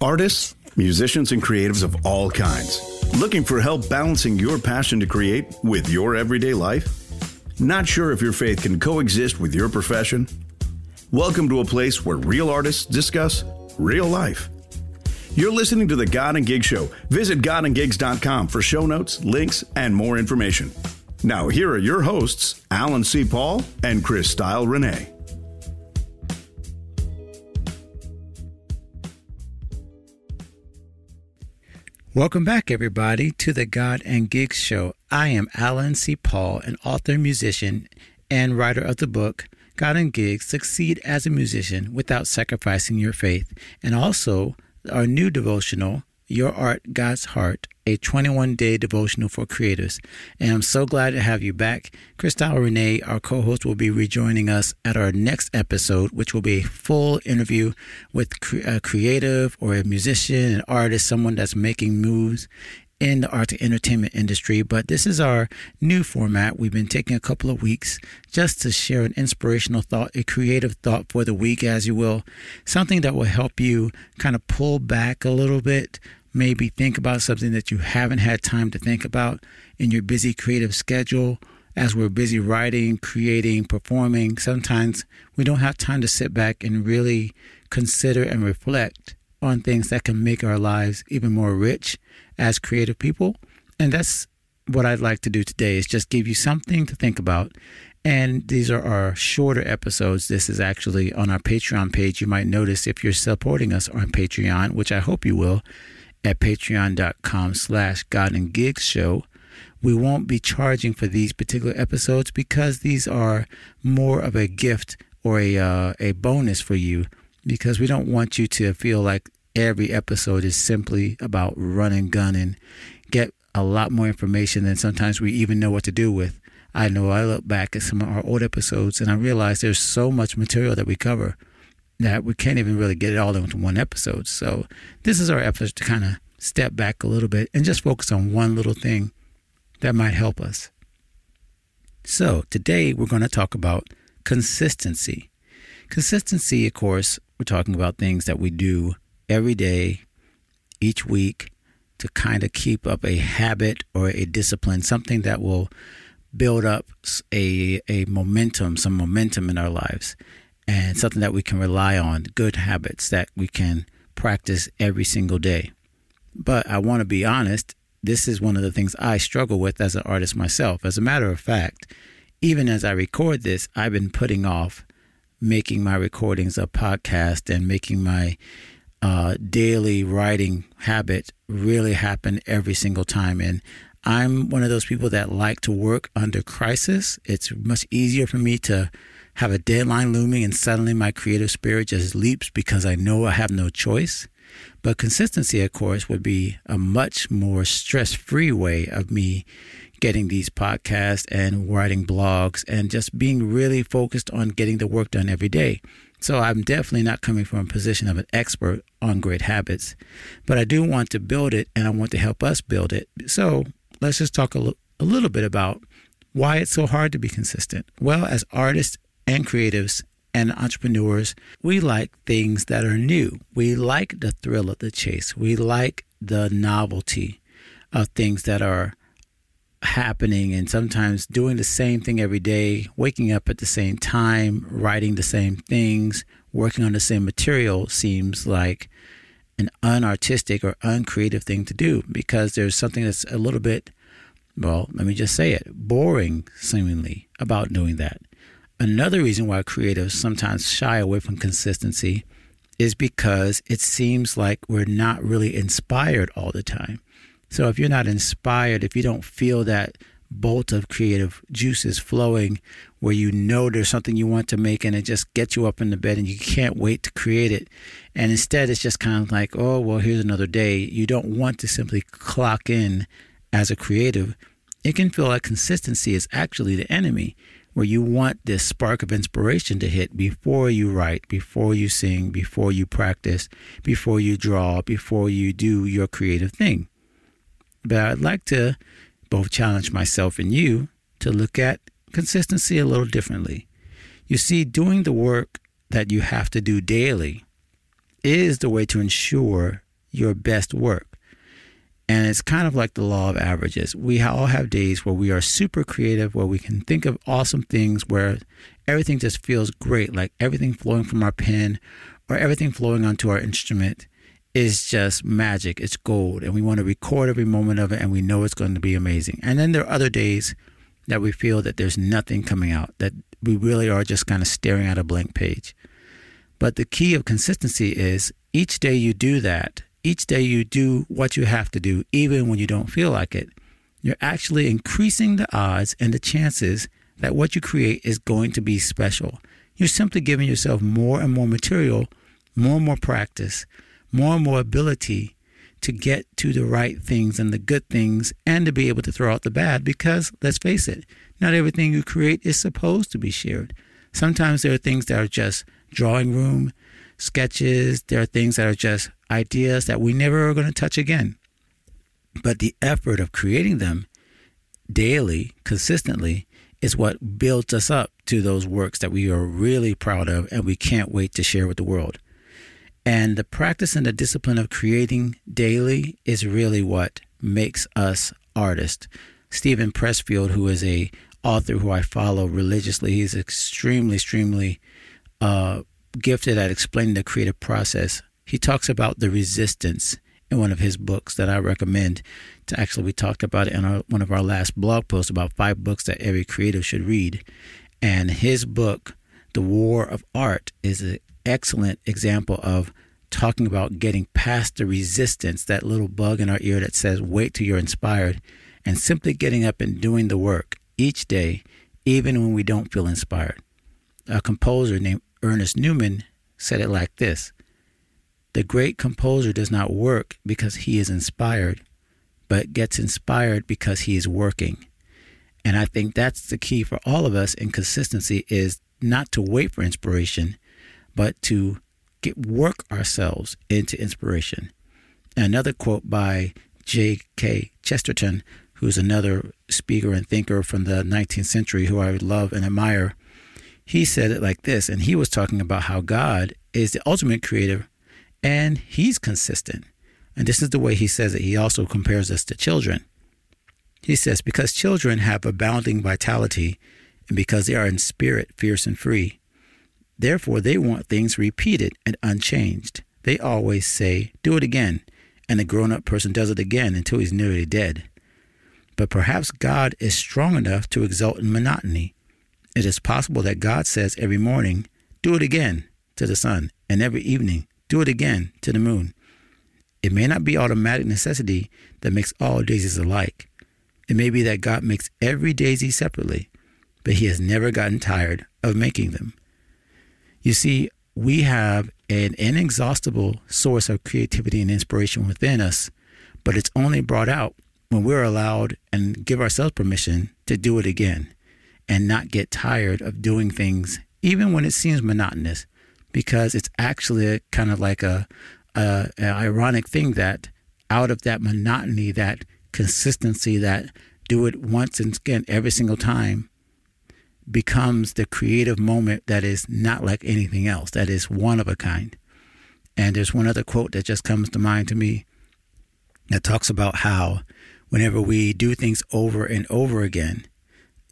Artists, musicians, and creatives of all kinds. Looking for help balancing your passion to create with your everyday life? Not sure if your faith can coexist with your profession? Welcome to a place where real artists discuss real life. You're listening to the God and Gig Show. Visit godandgigs.com for show notes, links, and more information. Now, here are your hosts, Alan C. Paul and Christelle Renee. Welcome back, everybody, to the God and Gigs Show. I am Alan C. Paul, an author, musician, and writer of the book God and Gigs Succeed as a Musician Without Sacrificing Your Faith, and also our new devotional, Your Art, God's Heart, a 21 day devotional for creators. And I'm so glad to have you back. Christelle Renee, our co host, will be rejoining us at our next episode, which will be a full interview with a creative or a musician, an artist, someone that's making moves in the art and entertainment industry. But this is our new format. We've been taking a couple of weeks just to share an inspirational thought, a creative thought for the week, as you will, something that will help you kind of pull back a little bit maybe think about something that you haven't had time to think about in your busy creative schedule. As we're busy writing, creating, performing, sometimes we don't have time to sit back and really consider and reflect on things that can make our lives even more rich as creative people. And that's what I'd like to do today is just give you something to think about. And these are our shorter episodes. This is actually on our Patreon page. You might notice if you're supporting us on Patreon, which I hope you will at patreon.com slash God and Gigs show. We won't be charging for these particular episodes because these are more of a gift or a uh, a bonus for you because we don't want you to feel like every episode is simply about run and gun and get a lot more information than sometimes we even know what to do with. I know I look back at some of our old episodes and I realize there's so much material that we cover that we can't even really get it all into one episode. So this is our effort to kind of step back a little bit and just focus on one little thing that might help us. So today we're going to talk about consistency. Consistency, of course, we're talking about things that we do every day, each week, to kind of keep up a habit or a discipline, something that will build up a, a momentum, some momentum in our lives and something that we can rely on, good habits that we can practice every single day. But I want to be honest, this is one of the things I struggle with as an artist myself. As a matter of fact, even as I record this, I've been putting off making my recordings a podcast and making my uh, daily writing habit really happen every single time. And I'm one of those people that like to work under crisis. It's much easier for me to have a deadline looming and suddenly my creative spirit just leaps because I know I have no choice. But consistency, of course, would be a much more stress free way of me getting these podcasts and writing blogs and just being really focused on getting the work done every day. So I'm definitely not coming from a position of an expert on great habits, but I do want to build it and I want to help us build it. So let's just talk a, l- a little bit about why it's so hard to be consistent. Well, as artists and creatives and entrepreneurs, we like things that are new. We like the thrill of the chase. We like the novelty of things that are happening and sometimes doing the same thing every day, waking up at the same time, writing the same things, working on the same material seems like an unartistic or uncreative thing to do because there's something that's a little bit, well, let me just say it, boring seemingly about doing that. Another reason why creatives sometimes shy away from consistency is because it seems like we're not really inspired all the time. So if you're not inspired, if you don't feel that bolt of creative juices flowing where you know there's something you want to make and it just gets you up in the bed and you can't wait to create it. And instead it's just kind of like, oh, well, here's another day. You don't want to simply clock in as a creative. It can feel like consistency is actually the enemy where you want this spark of inspiration to hit before you write, before you sing, before you practice, before you draw, before you do your creative thing. But I'd like to both challenge myself and you to look at consistency a little differently. You see, doing the work that you have to do daily is the way to ensure your best work. And it's kind of like the law of averages. We all have days where we are super creative, where we can think of awesome things, where everything just feels great, like everything flowing from our pen or everything flowing onto our instrument is just magic. It's gold. And we want to record every moment of it and we know it's going to be amazing. And then there are other days that we feel that there's nothing coming out, that we really are just kind of staring at a blank page. But the key of consistency is each day you do that, each day you do what you have to do, even when you don't feel like it, you're actually increasing the odds and the chances that what you create is going to be special. You're simply giving yourself more and more material, more and more practice, more and more ability to get to the right things and the good things and to be able to throw out the bad because let's face it, not everything you create is supposed to be shared. Sometimes there are things that are just drawing room sketches. There are things that are just ideas that we never are going to touch again. But the effort of creating them daily, consistently, is what builds us up to those works that we are really proud of and we can't wait to share with the world. And the practice and the discipline of creating daily is really what makes us artists. Steven Pressfield, who is a author who I follow religiously, he's extremely, extremely uh, gifted at explaining the creative process. He talks about the resistance in one of his books that I recommend. To actually, we talked about it in our, one of our last blog posts about five books that every creative should read. And his book, The War of Art, is an excellent example of talking about getting past the resistance, that little bug in our ear that says, wait till you're inspired, and simply getting up and doing the work each day, even when we don't feel inspired. A composer named Ernest Newman said it like this The great composer does not work because he is inspired, but gets inspired because he is working. And I think that's the key for all of us in consistency is not to wait for inspiration, but to get work ourselves into inspiration. Another quote by G.K. Chesterton, who's another speaker and thinker from the 19th century who I love and admire, he said it like this, and he was talking about how God is the ultimate creator and he's consistent. And this is the way he says it. He also compares us to children. He says, Because children have abounding vitality, and because they are in spirit fierce and free, therefore they want things repeated and unchanged. They always say, Do it again. And the grown up person does it again until he's nearly dead. But perhaps God is strong enough to exult in monotony it is possible that God says every morning, do it again to the sun, and every evening, do it again to the moon. It may not be automatic necessity that makes all daisies alike. It may be that God makes every daisy separately, but He has never gotten tired of making them. You see, we have an inexhaustible source of creativity and inspiration within us, but it's only brought out when we're allowed and give ourselves permission to do it again and not get tired of doing things, even when it seems monotonous, because it's actually kind of like a, a, a ironic thing that out of that monotony, that consistency, that do it once and again every single time, becomes the creative moment that is not like anything else, that is one of a kind. And there's one other quote that just comes to mind to me that talks about how whenever we do things over and over again,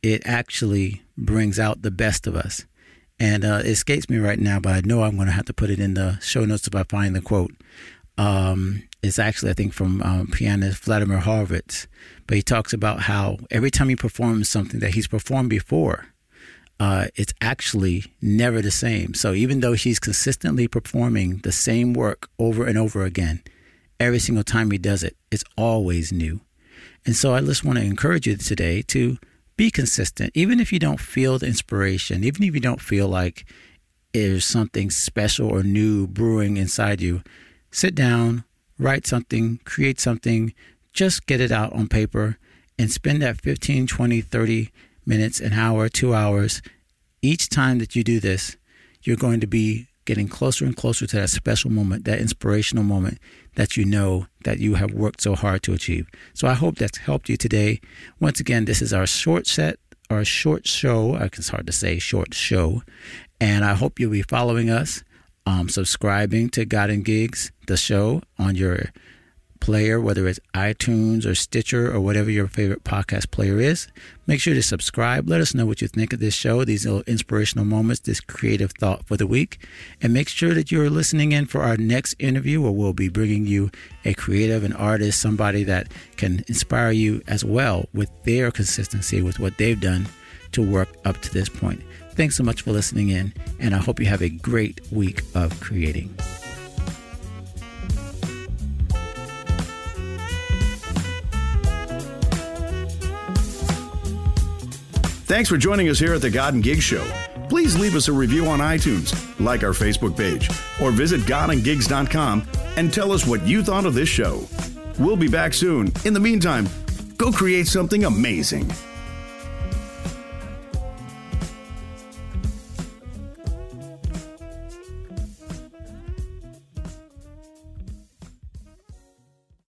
it actually brings out the best of us. And uh, it escapes me right now, but I know I'm going to have to put it in the show notes if I find the quote. Um, it's actually, I think, from um, pianist Vladimir Horowitz. But he talks about how every time he performs something that he's performed before, uh, it's actually never the same. So even though he's consistently performing the same work over and over again, every single time he does it, it's always new. And so I just want to encourage you today to be consistent. Even if you don't feel the inspiration, even if you don't feel like there's something special or new brewing inside you, sit down, write something, create something, just get it out on paper and spend that 15, 20, 30 minutes, an hour, two hours. Each time that you do this, you're going to be getting closer and closer to that special moment, that inspirational moment that you know that you have worked so hard to achieve. So I hope that's helped you today. Once again, this is our short set our short show. It's hard to say short show. And I hope you'll be following us, um, subscribing to God and Gigs, the show, on your player, whether it's iTunes or Stitcher or whatever your favorite podcast player is. Make sure to subscribe. Let us know what you think of this show, these little inspirational moments, this creative thought for the week. And make sure that you're listening in for our next interview where we'll be bringing you a creative, an artist, somebody that can inspire you as well with their consistency with what they've done to work up to this point. Thanks so much for listening in, and I hope you have a great week of creating. Thanks for joining us here at the God and Gig Show. Please leave us a review on iTunes, like our Facebook page, or visit godandgigs.com and tell us what you thought of this show. We'll be back soon. In the meantime, go create something amazing.